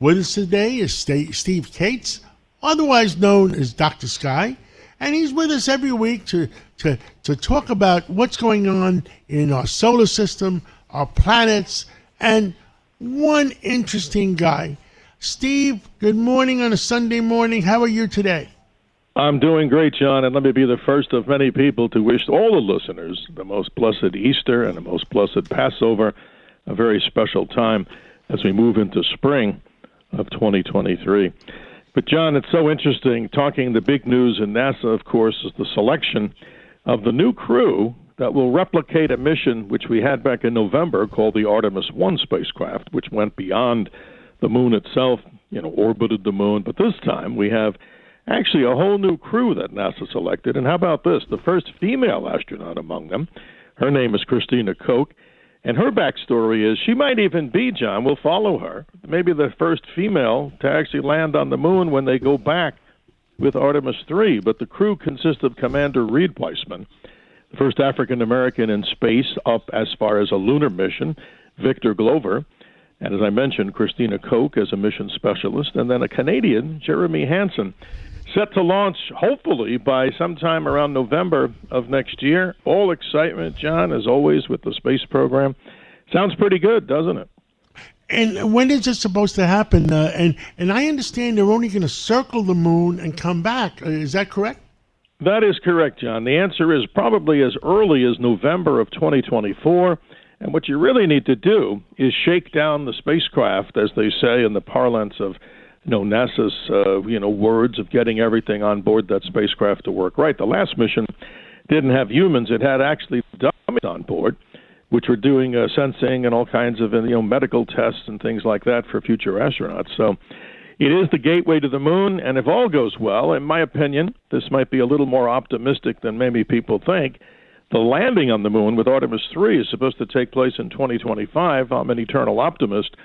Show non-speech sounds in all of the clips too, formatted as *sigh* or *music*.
With us today is Steve Kates, otherwise known as Dr. Sky, and he's with us every week to, to, to talk about what's going on in our solar system, our planets, and one interesting guy. Steve, good morning on a Sunday morning. How are you today? I'm doing great, John, and let me be the first of many people to wish all the listeners the most blessed Easter and the most blessed Passover, a very special time as we move into spring of 2023. But, John, it's so interesting talking the big news in NASA, of course, is the selection of the new crew that will replicate a mission which we had back in November called the Artemis 1 spacecraft, which went beyond the moon itself, you know, orbited the moon. But this time we have actually a whole new crew that NASA selected. And how about this? The first female astronaut among them, her name is Christina Koch. And her backstory is she might even be, John, we'll follow her, maybe the first female to actually land on the moon when they go back with Artemis 3. But the crew consists of Commander Reid Wiseman, the first African American in space up as far as a lunar mission, Victor Glover, and as I mentioned, Christina Koch as a mission specialist, and then a Canadian, Jeremy Hansen set to launch hopefully by sometime around November of next year. All excitement, John, as always, with the space program. Sounds pretty good, doesn't it? And when is this supposed to happen? Uh, and and I understand they're only going to circle the moon and come back. Uh, is that correct? That is correct, John. The answer is probably as early as November of 2024. And what you really need to do is shake down the spacecraft, as they say in the parlance of you know NASA's uh, you know words of getting everything on board that spacecraft to work right. The last mission didn't have humans; it had actually dummies on board, which were doing uh, sensing and all kinds of you know medical tests and things like that for future astronauts. So. It is the gateway to the moon, and if all goes well, in my opinion, this might be a little more optimistic than maybe people think. The landing on the moon with Artemis 3 is supposed to take place in 2025. I'm an eternal optimist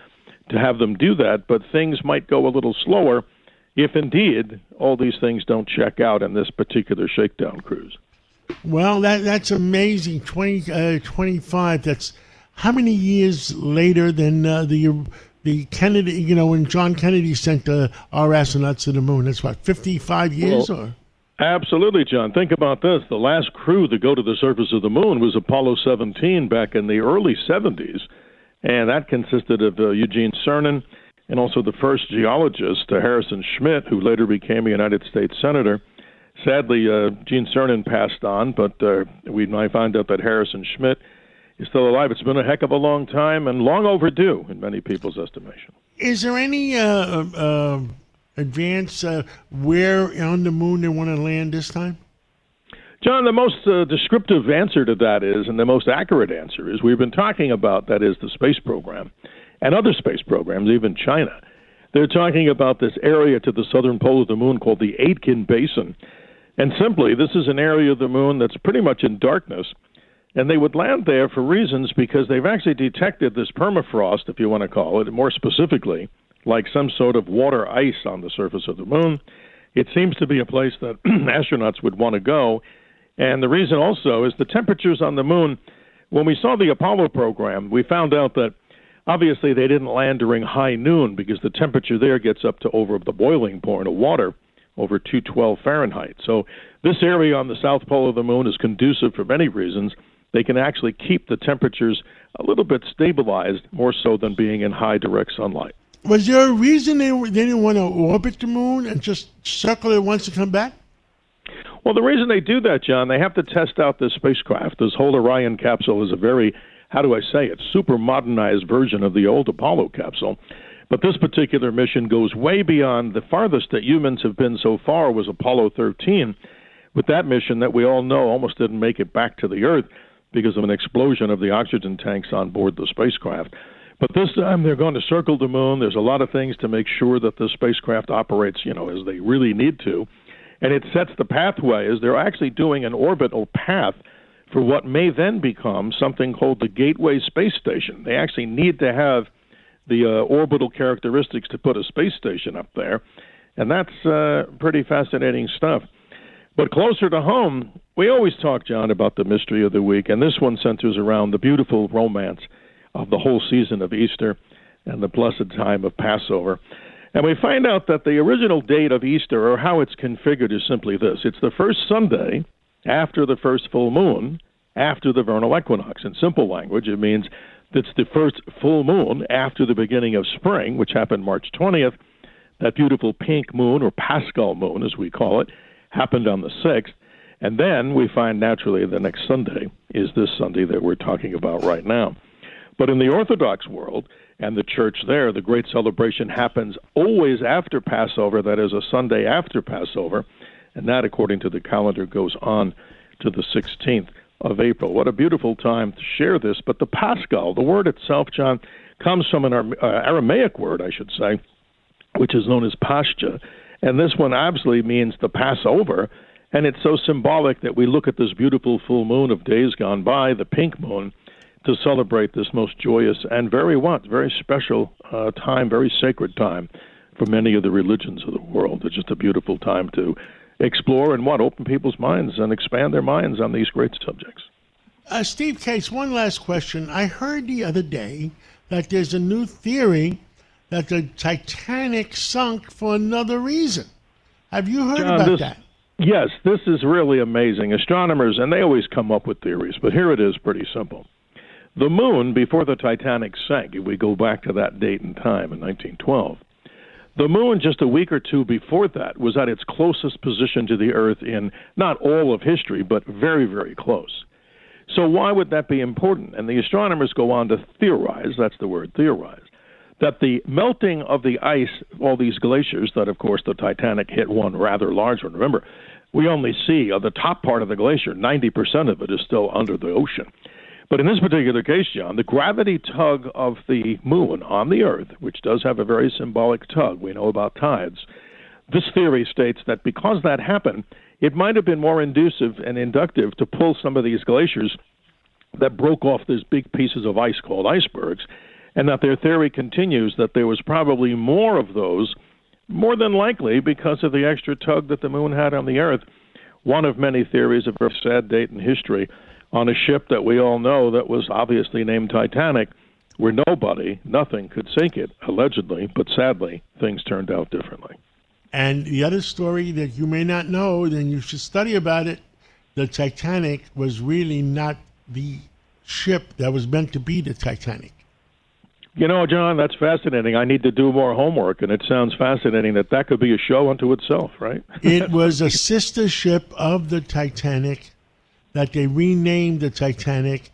to have them do that, but things might go a little slower if indeed all these things don't check out in this particular shakedown cruise. Well, that that's amazing. 20, uh, 25, that's how many years later than uh, the the Kennedy, you know, when John Kennedy sent uh, our astronauts to the moon? That's what, 55 years well, or? Absolutely, John. Think about this. The last crew to go to the surface of the moon was Apollo 17 back in the early 70s and that consisted of uh, Eugene Cernan and also the first geologist, uh, Harrison Schmitt, who later became a United States Senator. Sadly, uh, Gene Cernan passed on, but uh, we might find out that Harrison Schmitt is still alive. It's been a heck of a long time and long overdue in many people's estimation. Is there any uh, uh, advance uh, where on the moon they want to land this time? John, the most uh, descriptive answer to that is, and the most accurate answer is, we've been talking about that is the space program and other space programs, even China. They're talking about this area to the southern pole of the moon called the Aitken Basin. And simply, this is an area of the moon that's pretty much in darkness. And they would land there for reasons because they've actually detected this permafrost, if you want to call it, more specifically, like some sort of water ice on the surface of the moon. It seems to be a place that *clears throat* astronauts would want to go and the reason also is the temperatures on the moon. When we saw the Apollo program, we found out that obviously they didn't land during high noon because the temperature there gets up to over the boiling point of water, over 212 Fahrenheit. So this area on the south pole of the moon is conducive for many reasons. They can actually keep the temperatures a little bit stabilized, more so than being in high direct sunlight. Was there a reason they, they didn't want to orbit the moon and just circle it once to come back? Well, the reason they do that, John, they have to test out this spacecraft. This whole Orion capsule is a very, how do I say it, super modernized version of the old Apollo capsule. But this particular mission goes way beyond the farthest that humans have been so far was Apollo 13. With that mission that we all know almost didn't make it back to the Earth because of an explosion of the oxygen tanks on board the spacecraft. But this time they're going to circle the moon. There's a lot of things to make sure that the spacecraft operates, you know, as they really need to and it sets the pathway as they're actually doing an orbital path for what may then become something called the Gateway Space Station. They actually need to have the uh, orbital characteristics to put a space station up there, and that's uh, pretty fascinating stuff. But closer to home, we always talk, John, about the mystery of the week, and this one centers around the beautiful romance of the whole season of Easter and the blessed time of Passover. And we find out that the original date of Easter, or how it's configured, is simply this it's the first Sunday after the first full moon, after the vernal equinox. In simple language, it means it's the first full moon after the beginning of spring, which happened March 20th. That beautiful pink moon, or Paschal moon as we call it, happened on the 6th. And then we find naturally the next Sunday is this Sunday that we're talking about right now. But in the Orthodox world and the church there, the great celebration happens always after Passover, that is, a Sunday after Passover, and that, according to the calendar, goes on to the 16th of April. What a beautiful time to share this. But the Paschal, the word itself, John, comes from an uh, Aramaic word, I should say, which is known as Pascha. And this one absolutely means the Passover. And it's so symbolic that we look at this beautiful full moon of days gone by, the pink moon, to celebrate this most joyous and very what very special uh, time, very sacred time for many of the religions of the world. It's just a beautiful time to explore and what open people's minds and expand their minds on these great subjects. Uh, Steve Kates, one last question. I heard the other day that there's a new theory that the Titanic sunk for another reason. Have you heard John, about this, that? Yes, this is really amazing. Astronomers, and they always come up with theories, but here it is pretty simple. The moon, before the Titanic sank, if we go back to that date and time in 1912, the moon, just a week or two before that, was at its closest position to the Earth in not all of history, but very, very close. So, why would that be important? And the astronomers go on to theorize that's the word, theorize that the melting of the ice, all these glaciers that, of course, the Titanic hit one rather large one. Remember, we only see uh, the top part of the glacier, 90% of it is still under the ocean. But in this particular case, John, the gravity tug of the moon on the Earth, which does have a very symbolic tug, we know about tides, this theory states that because that happened, it might have been more inducive and inductive to pull some of these glaciers that broke off these big pieces of ice called icebergs, and that their theory continues that there was probably more of those, more than likely because of the extra tug that the moon had on the Earth. One of many theories, of a sad date in history on a ship that we all know that was obviously named Titanic, where nobody, nothing could sink it, allegedly, but sadly, things turned out differently. And the other story that you may not know, then you should study about it. The Titanic was really not the ship that was meant to be the Titanic. You know, John, that's fascinating. I need to do more homework, and it sounds fascinating that that could be a show unto itself, right? it was a *laughs* sister ship of the Titanic that they renamed the Titanic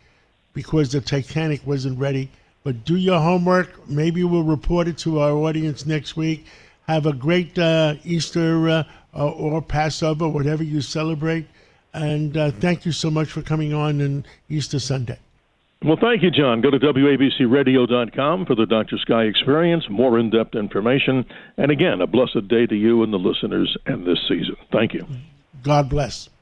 because the Titanic wasn't ready. But do your homework. Maybe we'll report it to our audience next week. Have a great uh, Easter uh, or Passover, whatever you celebrate. And uh, thank you so much for coming on on Easter Sunday. Well, thank you, John. Go to WABCRadio.com for the Dr. Sky Experience, more in depth information. And again, a blessed day to you and the listeners and this season. Thank you. God bless.